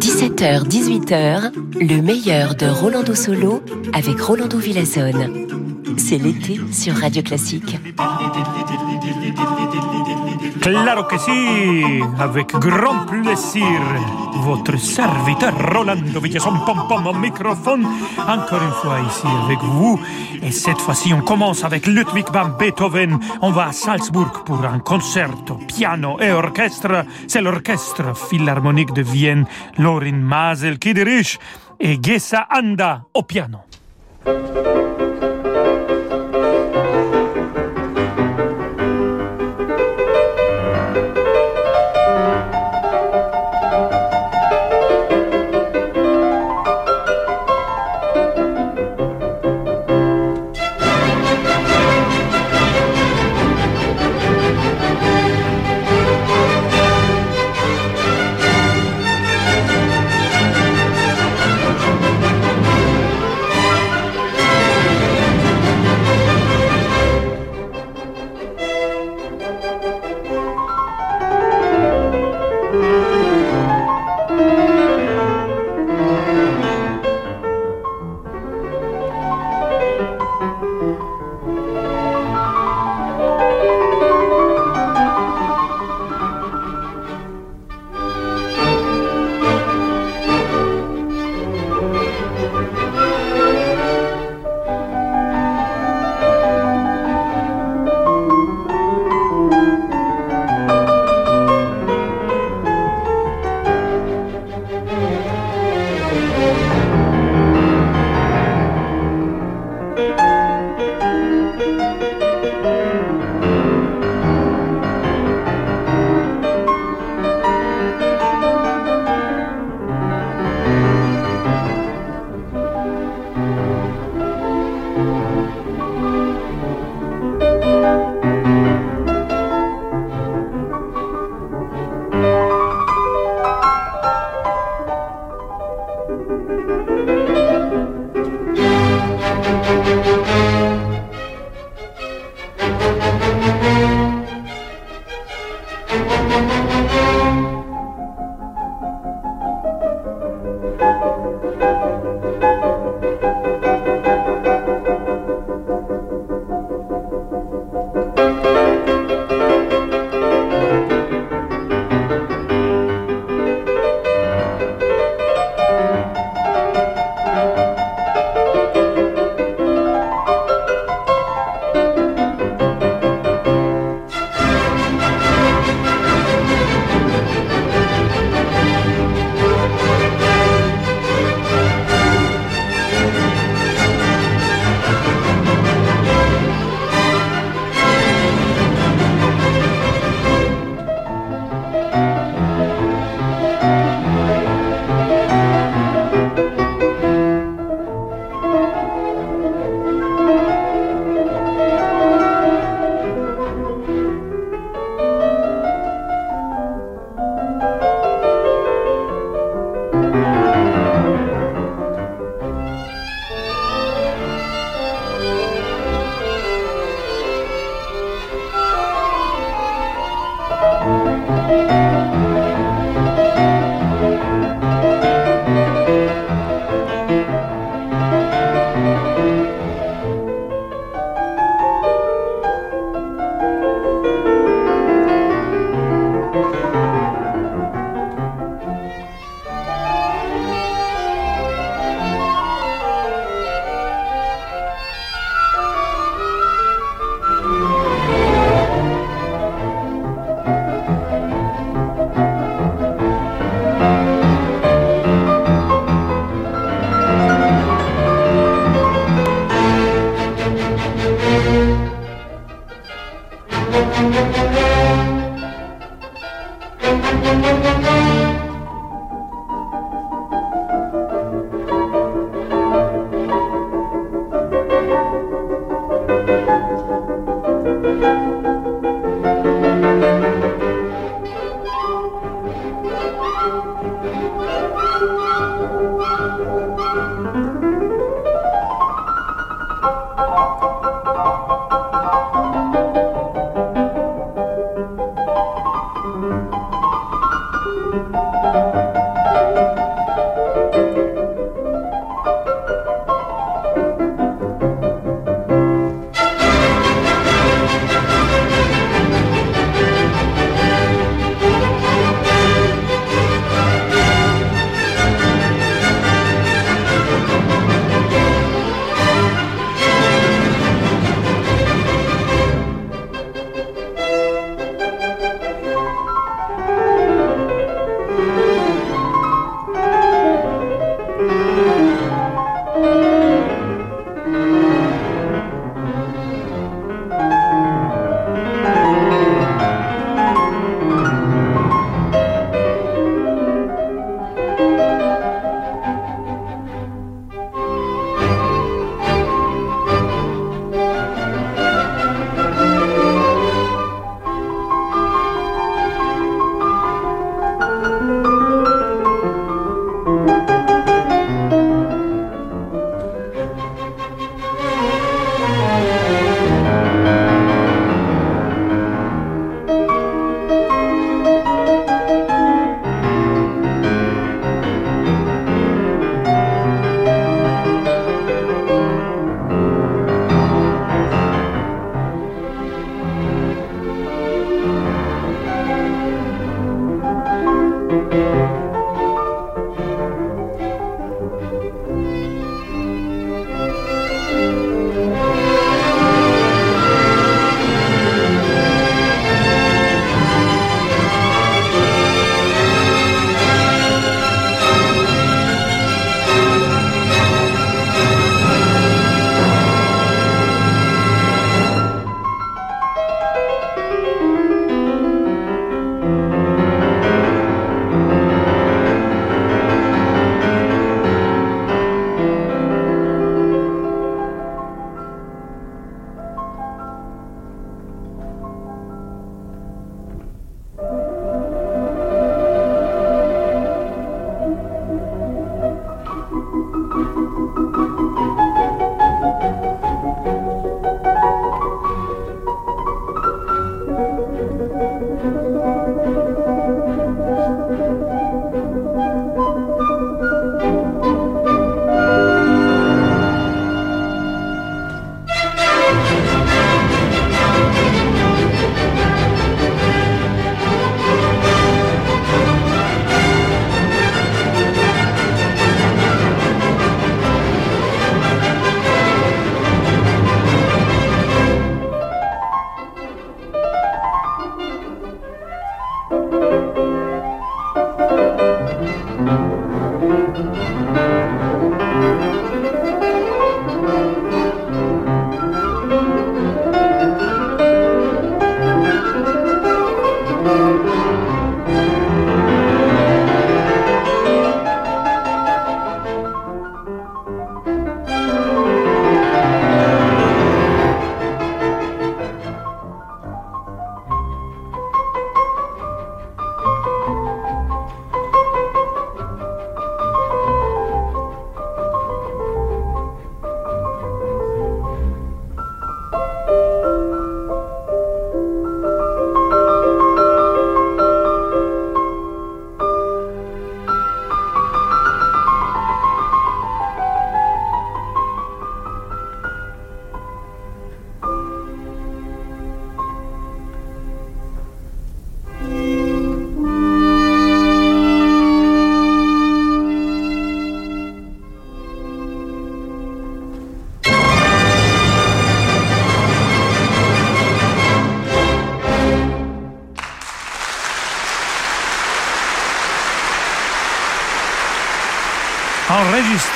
17h, 18h, le meilleur de Rolando Solo avec Rolando Villazone. C'est l'été sur Radio Classique. Claro que si, avec grand plaisir. Votre serviteur Rolando Villazone pom pom au microphone, encore une fois ici avec vous. Et cette fois-ci, on commence avec Ludwig van Beethoven. On va à Salzbourg pour un concerto, piano et orchestre. C'est l'orchestre philharmonique de Vienne, Lorin Masel qui dirige, et Gesa Anda au piano.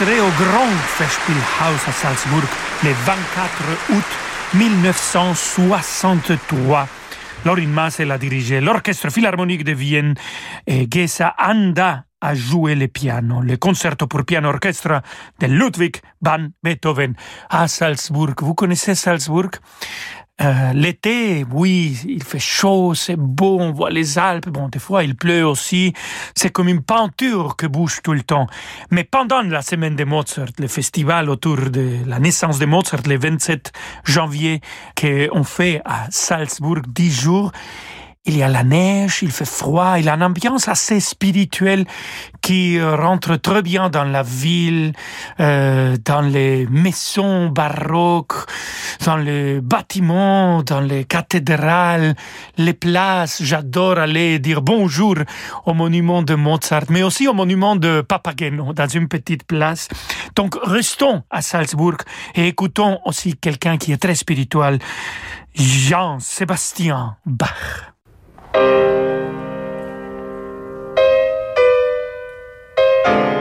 Enregistré au Grand Festspielhaus à Salzbourg le 24 août 1963. Lorin Massel a dirigé l'Orchestre Philharmonique de Vienne et Gesa Anda a joué le piano, le concerto pour piano orchestre de Ludwig van Beethoven à Salzbourg. Vous connaissez Salzbourg? Euh, l'été, oui, il fait chaud, c'est beau, on voit les Alpes. Bon, des fois, il pleut aussi. C'est comme une peinture que bouge tout le temps. Mais pendant la semaine de Mozart, le festival autour de la naissance de Mozart, le 27 janvier, qu'on fait à Salzbourg, dix jours, il y a la neige, il fait froid, il a une ambiance assez spirituelle qui euh, rentre très bien dans la ville, euh, dans les maisons baroques, dans les bâtiments, dans les cathédrales, les places. J'adore aller dire bonjour au monument de Mozart, mais aussi au monument de Papageno, dans une petite place. Donc restons à Salzbourg et écoutons aussi quelqu'un qui est très spirituel, Jean-Sébastien Bach. thank you.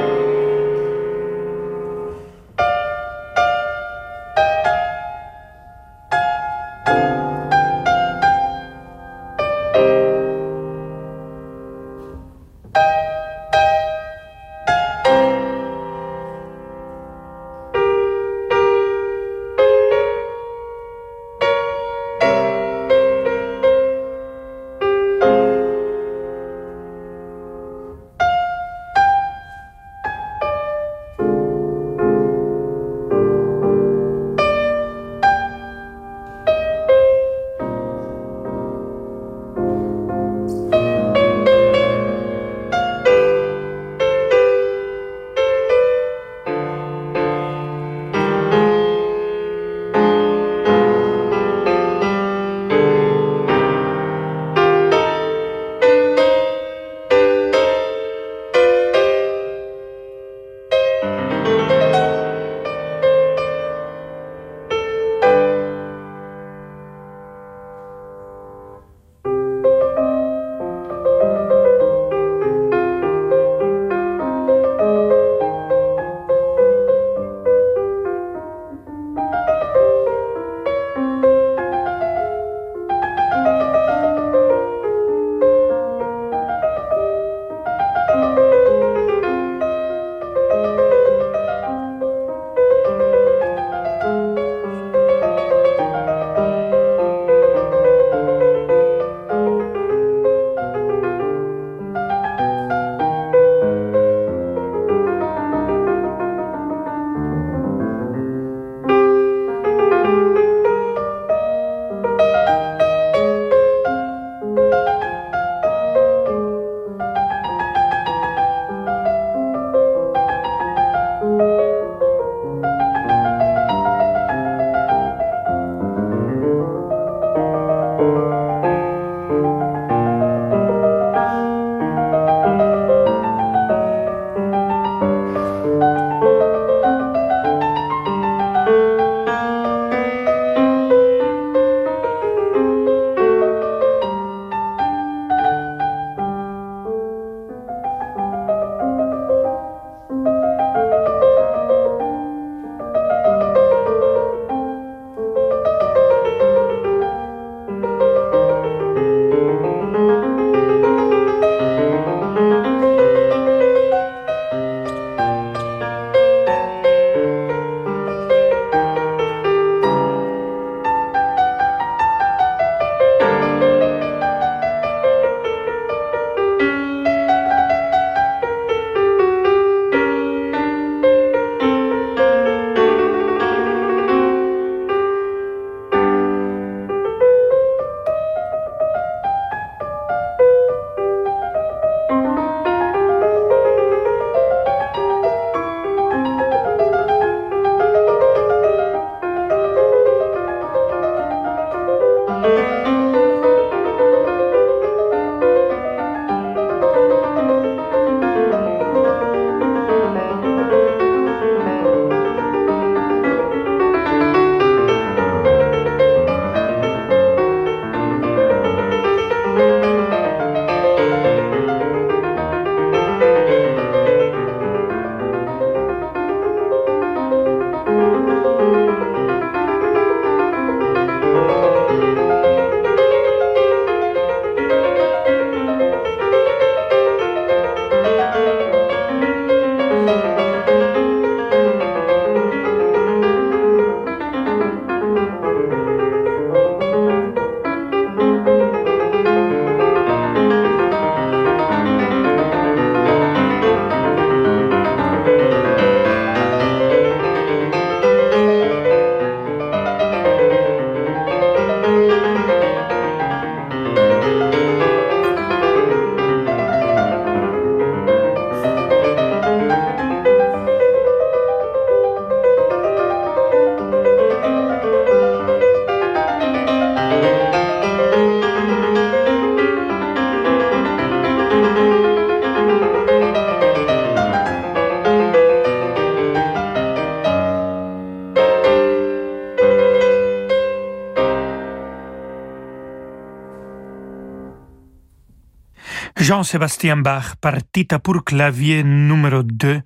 Jean-Sébastien Bach, partita pour clavier numéro 2,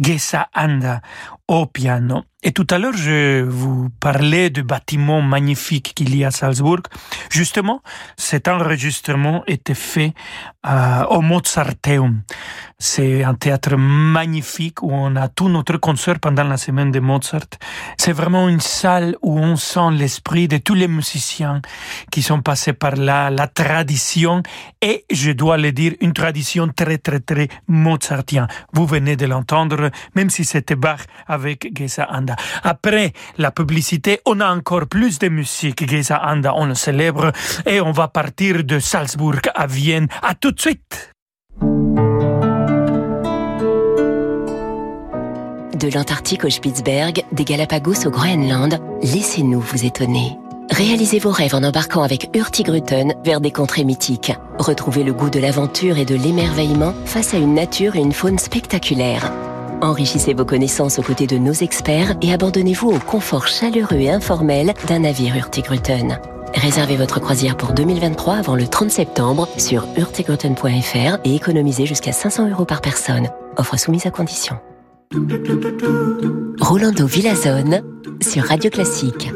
Gesa Anda, au piano. Et tout à l'heure, je vous parlais du bâtiment magnifique qu'il y a à Salzbourg. Justement, cet enregistrement était fait euh, au Mozarteum. C'est un théâtre magnifique où on a tout notre concert pendant la semaine de Mozart. C'est vraiment une salle où on sent l'esprit de tous les musiciens qui sont passés par là, la tradition et, je dois le dire, une tradition très, très, très mozartienne. Vous venez de l'entendre, même si c'était Bach avec Gesa Anda. Après la publicité, on a encore plus de musique. Gesa Anda, on le célèbre et on va partir de Salzbourg à Vienne. À tout de suite! De l'Antarctique au Spitzberg, des Galapagos au Groenland, laissez-nous vous étonner. Réalisez vos rêves en embarquant avec Hurtigruten vers des contrées mythiques. Retrouvez le goût de l'aventure et de l'émerveillement face à une nature et une faune spectaculaires. Enrichissez vos connaissances aux côtés de nos experts et abandonnez-vous au confort chaleureux et informel d'un navire Hurtigruten. Réservez votre croisière pour 2023 avant le 30 septembre sur hurtigruten.fr et économisez jusqu'à 500 euros par personne. Offre soumise à condition. Rolando Villazone sur Radio Classique.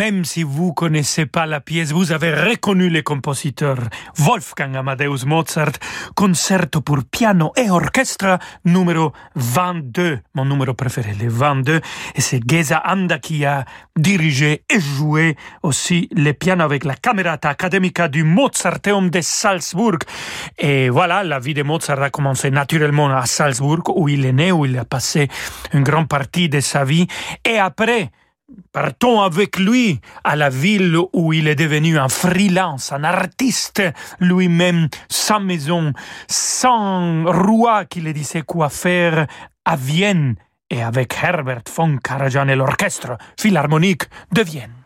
Même si vous connaissez pas la pièce, vous avez reconnu le compositeur Wolfgang Amadeus Mozart, concerto pour piano et orchestre numéro 22, mon numéro préféré, le 22, et c'est Geza Anda qui a dirigé et joué aussi le piano avec la Camerata Academica du Mozarteum de Salzburg. Et voilà, la vie de Mozart a commencé naturellement à Salzburg, où il est né, où il a passé une grande partie de sa vie, et après, Partons avec lui à la ville où il est devenu un freelance, un artiste lui-même, sans maison, sans roi qui le disait quoi faire à Vienne et avec Herbert von Karajan et l'orchestre philharmonique de Vienne.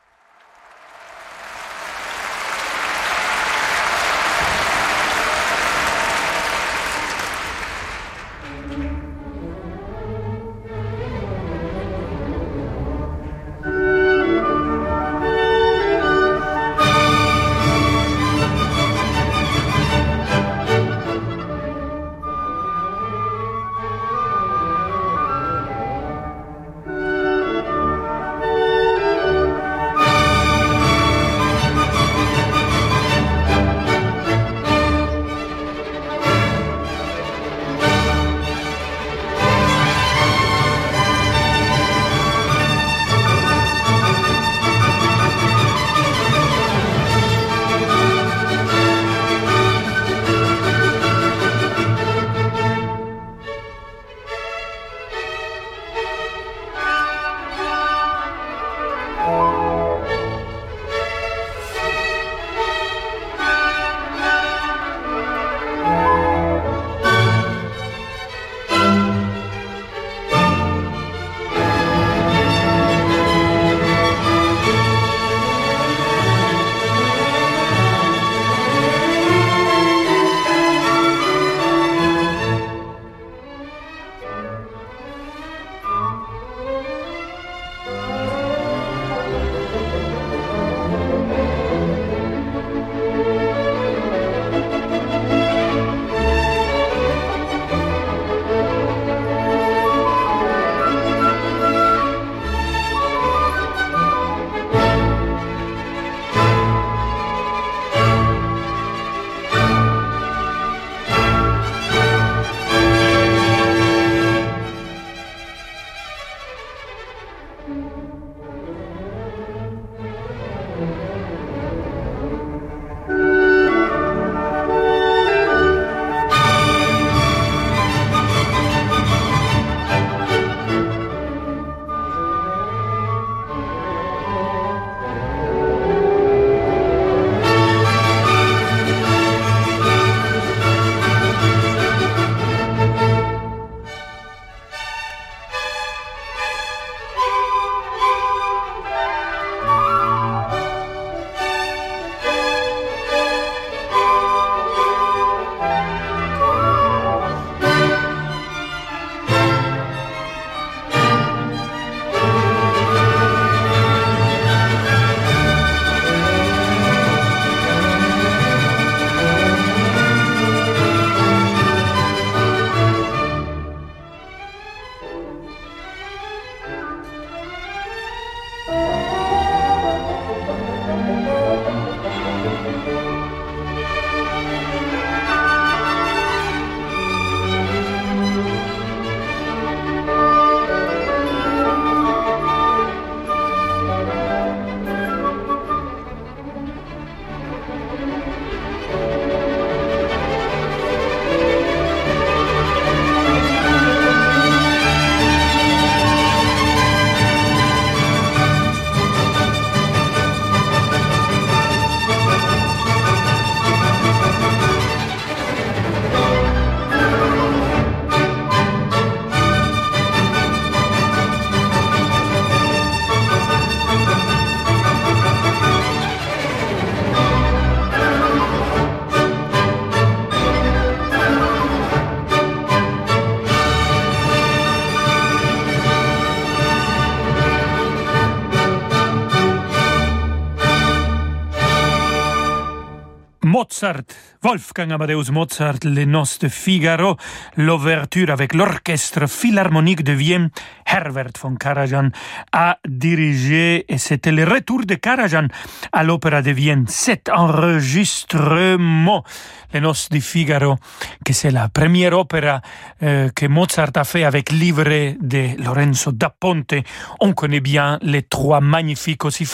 Mozart, Wolfgang Amadeus Mozart, les noces de Figaro, l'ouverture avec l'orchestre philharmonique de Vienne, Herbert von Karajan a dirigé et c'était le retour de Karajan à l'Opéra de Vienne. Cet enregistrement, les noces de Figaro, que c'est la première opéra euh, que Mozart a fait avec livret de Lorenzo da Ponte. On connaît bien les trois magnifiques aussi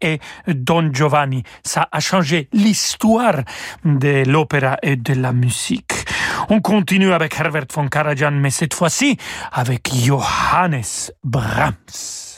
et Don Giovanni. Ça a changé l'histoire de l'opéra et de la musique. On continue avec Herbert von Karajan, mais cette fois-ci avec Johannes Brahms.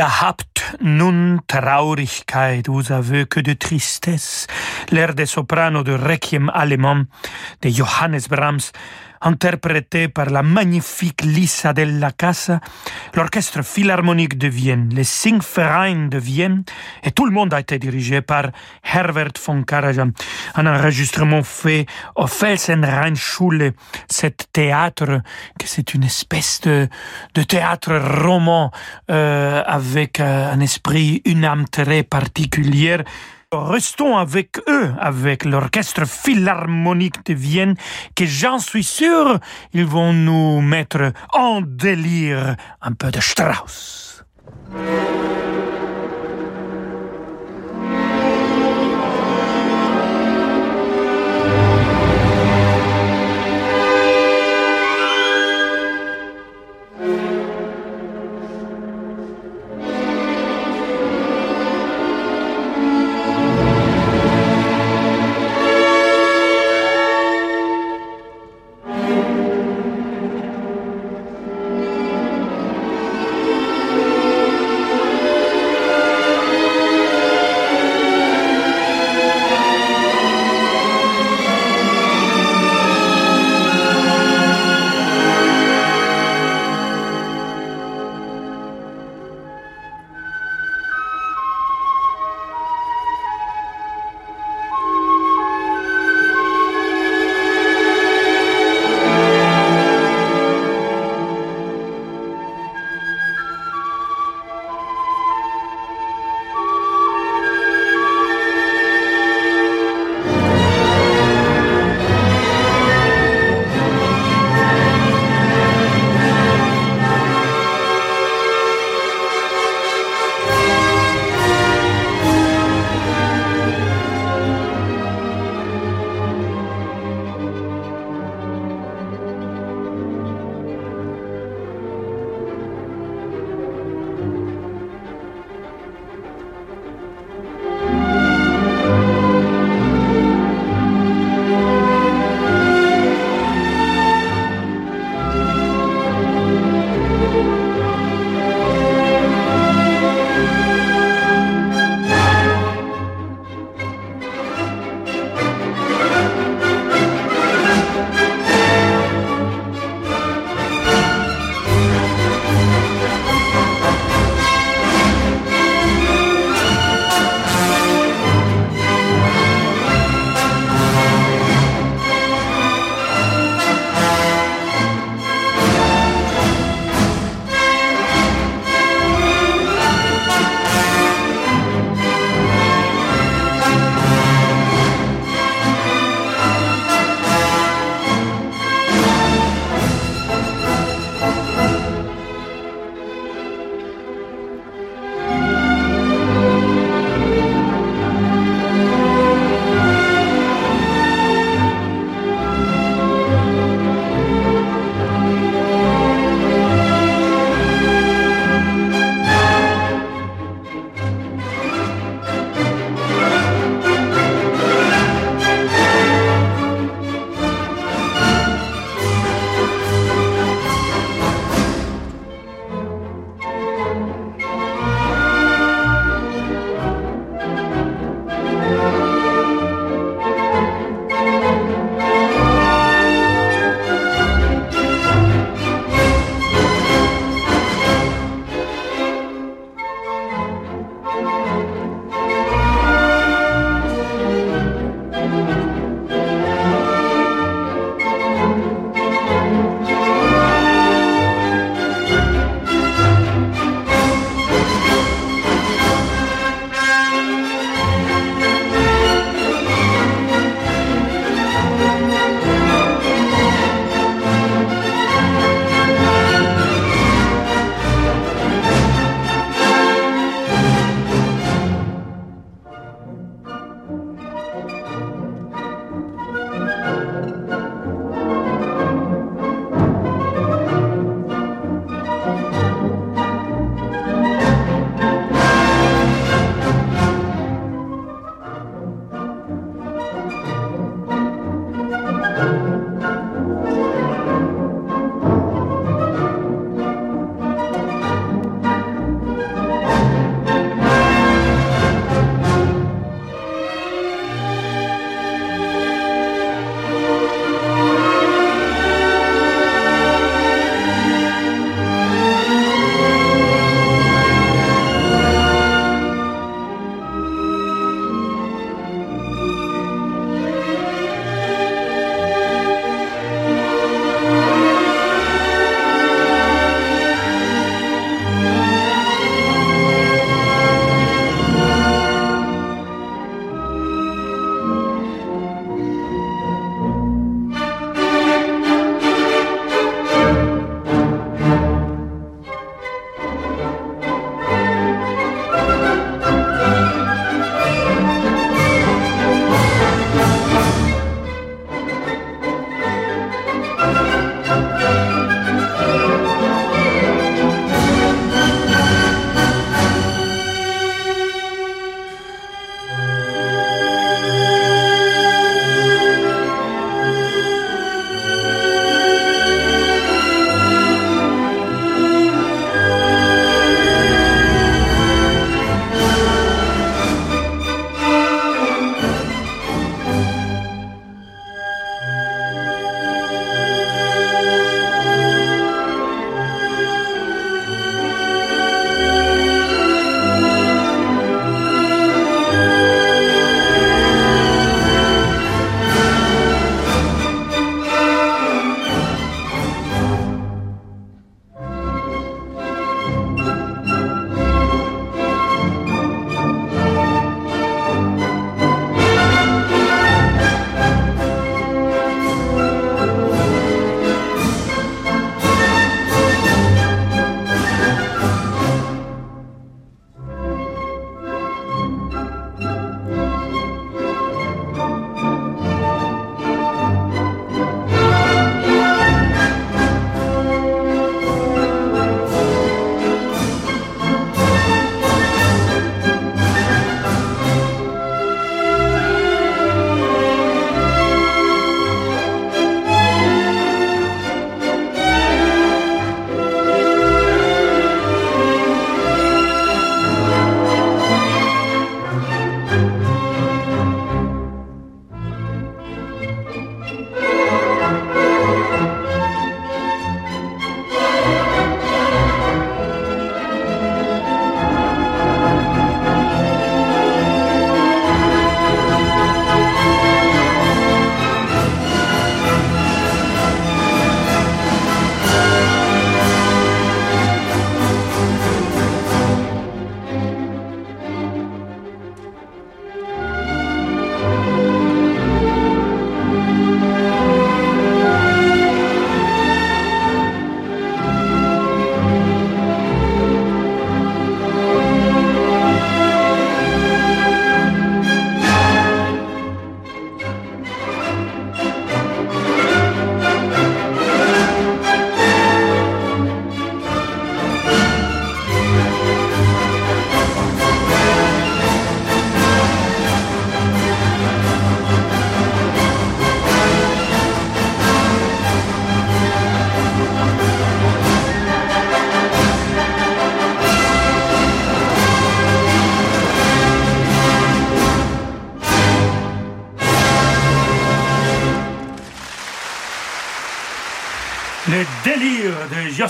Ihr nun Traurigkeit, vous avez que de tristesse. L'air de soprano de Requiem allemand de Johannes Brahms interprété par la magnifique Lisa della Casa, l'orchestre philharmonique de Vienne, les Singverein de Vienne, et tout le monde a été dirigé par Herbert von Karajan. Un enregistrement fait au Felsenrheinschule, cet théâtre, que c'est une espèce de, de théâtre roman euh, avec euh, un esprit, une âme très particulière. Restons avec eux, avec l'orchestre philharmonique de Vienne, que j'en suis sûr, ils vont nous mettre en délire un peu de Strauss.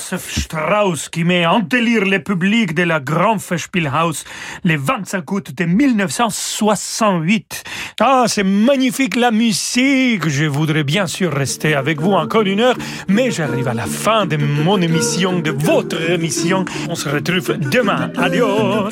Joseph Strauss qui met en délire le public de la Grand Spielhaus le 25 août de 1968. Ah, c'est magnifique la musique. Je voudrais bien sûr rester avec vous encore une heure, mais j'arrive à la fin de mon émission, de votre émission. On se retrouve demain. Adios.